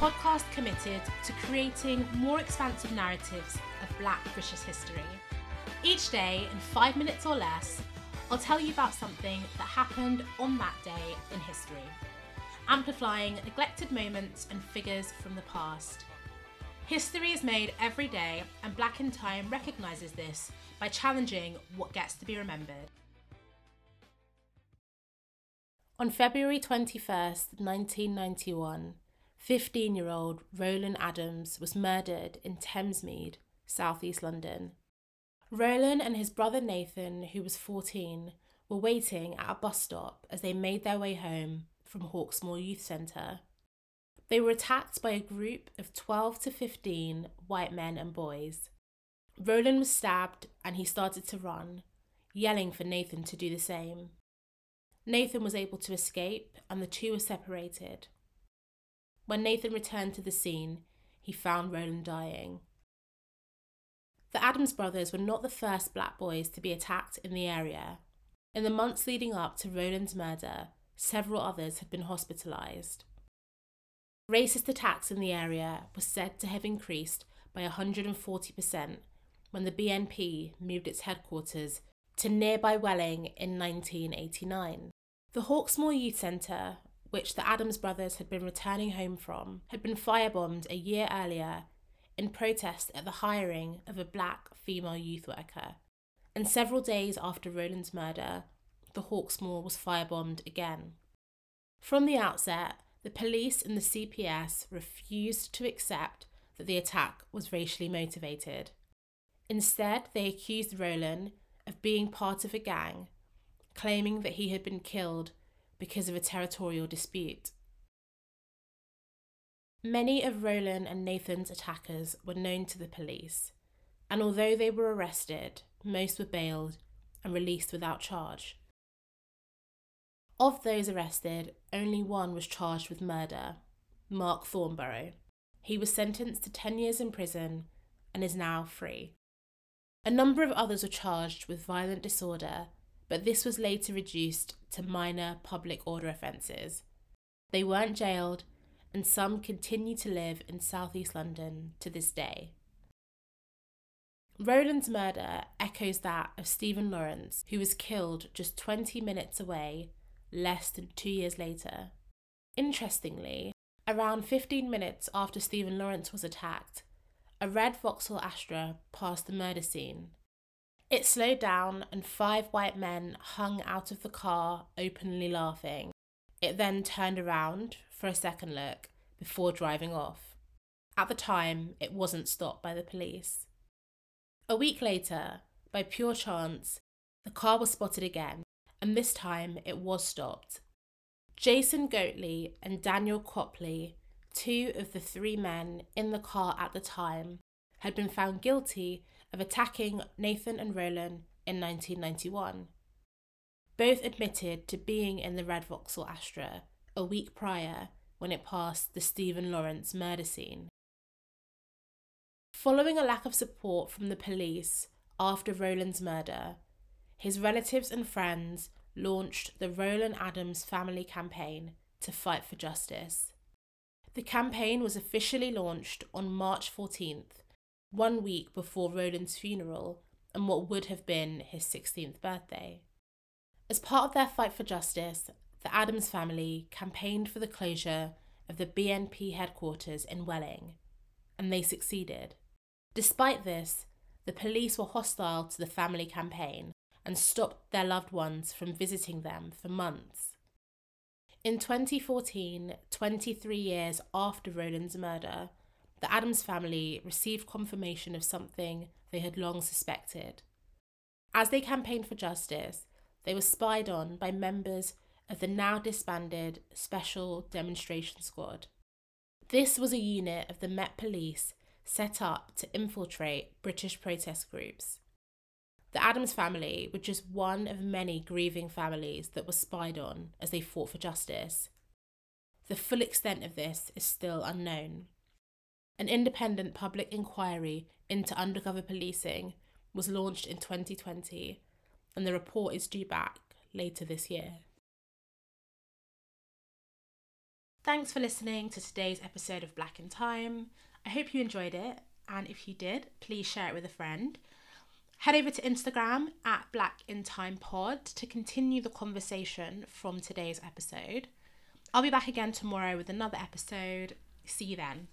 podcast committed to creating more expansive narratives of Black British history. Each day, in five minutes or less, I'll tell you about something that happened on that day in history, amplifying neglected moments and figures from the past. History is made every day, and Black in Time recognises this by challenging what gets to be remembered. On February 21st, 1991, 15 year old Rolan Adams was murdered in Thamesmead, southeast London. Rolan and his brother Nathan, who was 14, were waiting at a bus stop as they made their way home from Hawksmoor Youth Centre. They were attacked by a group of 12 to 15 white men and boys. Rolan was stabbed and he started to run, yelling for Nathan to do the same. Nathan was able to escape and the two were separated. When Nathan returned to the scene, he found Rolan dying. The Adams brothers were not the first black boys to be attacked in the area. In the months leading up to Rolan's murder, several others had been hospitalised. Racist attacks in the area were said to have increased by 140% when the BNP moved its headquarters to nearby Welling in 1989. The Hawksmoor Youth Centre, which the Adams brothers had been returning home from, had been firebombed a year earlier in protest at the hiring of a black female youth worker. And several days after Rolan's murder, the Hawksmoor was firebombed again. From the outset, the police and the CPS refused to accept that the attack was racially motivated. Instead, they accused Rolan of being part of a gang, claiming that he had been killed because of a territorial dispute. Many of Rolan and Nathan's attackers were known to the police, and although they were arrested, most were bailed and released without charge. Of those arrested, only one was charged with murder Mark Thornburrow. He was sentenced to 10 years in prison and is now free. A number of others were charged with violent disorder, but this was later reduced to minor public order offences. They weren't jailed and some continue to live in southeast London to this day. Rolan's murder echoes that of Stephen Lawrence, who was killed just 20 minutes away less than two years later. Interestingly, around 15 minutes after Stephen Lawrence was attacked, a red Vauxhall Astra passed the murder scene. It slowed down and five white men hung out of the car, openly laughing. It then turned around for a second look before driving off. At the time, it wasn't stopped by the police. A week later, by pure chance, the car was spotted again, and this time it was stopped. Jason Goatley and Daniel Copley, two of the three men in the car at the time, had been found guilty of attacking Nathan and Rolan in 1991. Both admitted to being in the red Vauxhall Astra a week prior when it passed the Stephen Lawrence murder scene. Following a lack of support from the police after Rolan's murder, his relatives and friends launched the Rolan Adams Family Campaign to fight for justice. The campaign was officially launched on March 14th, one week before Rolan's funeral and what would have been his 16th birthday. As part of their fight for justice, the Adams family campaigned for the closure of the BNP headquarters in Welling, and they succeeded. Despite this, the police were hostile to the family campaign and stopped their loved ones from visiting them for months. In 2014, 23 years after Rolan's murder, the Adams family received confirmation of something they had long suspected. As they campaigned for justice, they were spied on by members of the now disbanded Special Demonstration Squad. This was a unit of the Met Police set up to infiltrate British protest groups. The Adams family were just one of many grieving families that were spied on as they fought for justice. The full extent of this is still unknown. An independent public inquiry into undercover policing was launched in 2020, and the report is due back later this year. Thanks for listening to today's episode of Black in Time. I hope you enjoyed it, and if you did, please share it with a friend. Head over to Instagram at Black in Time Pod to continue the conversation from today's episode. I'll be back again tomorrow with another episode. See you then.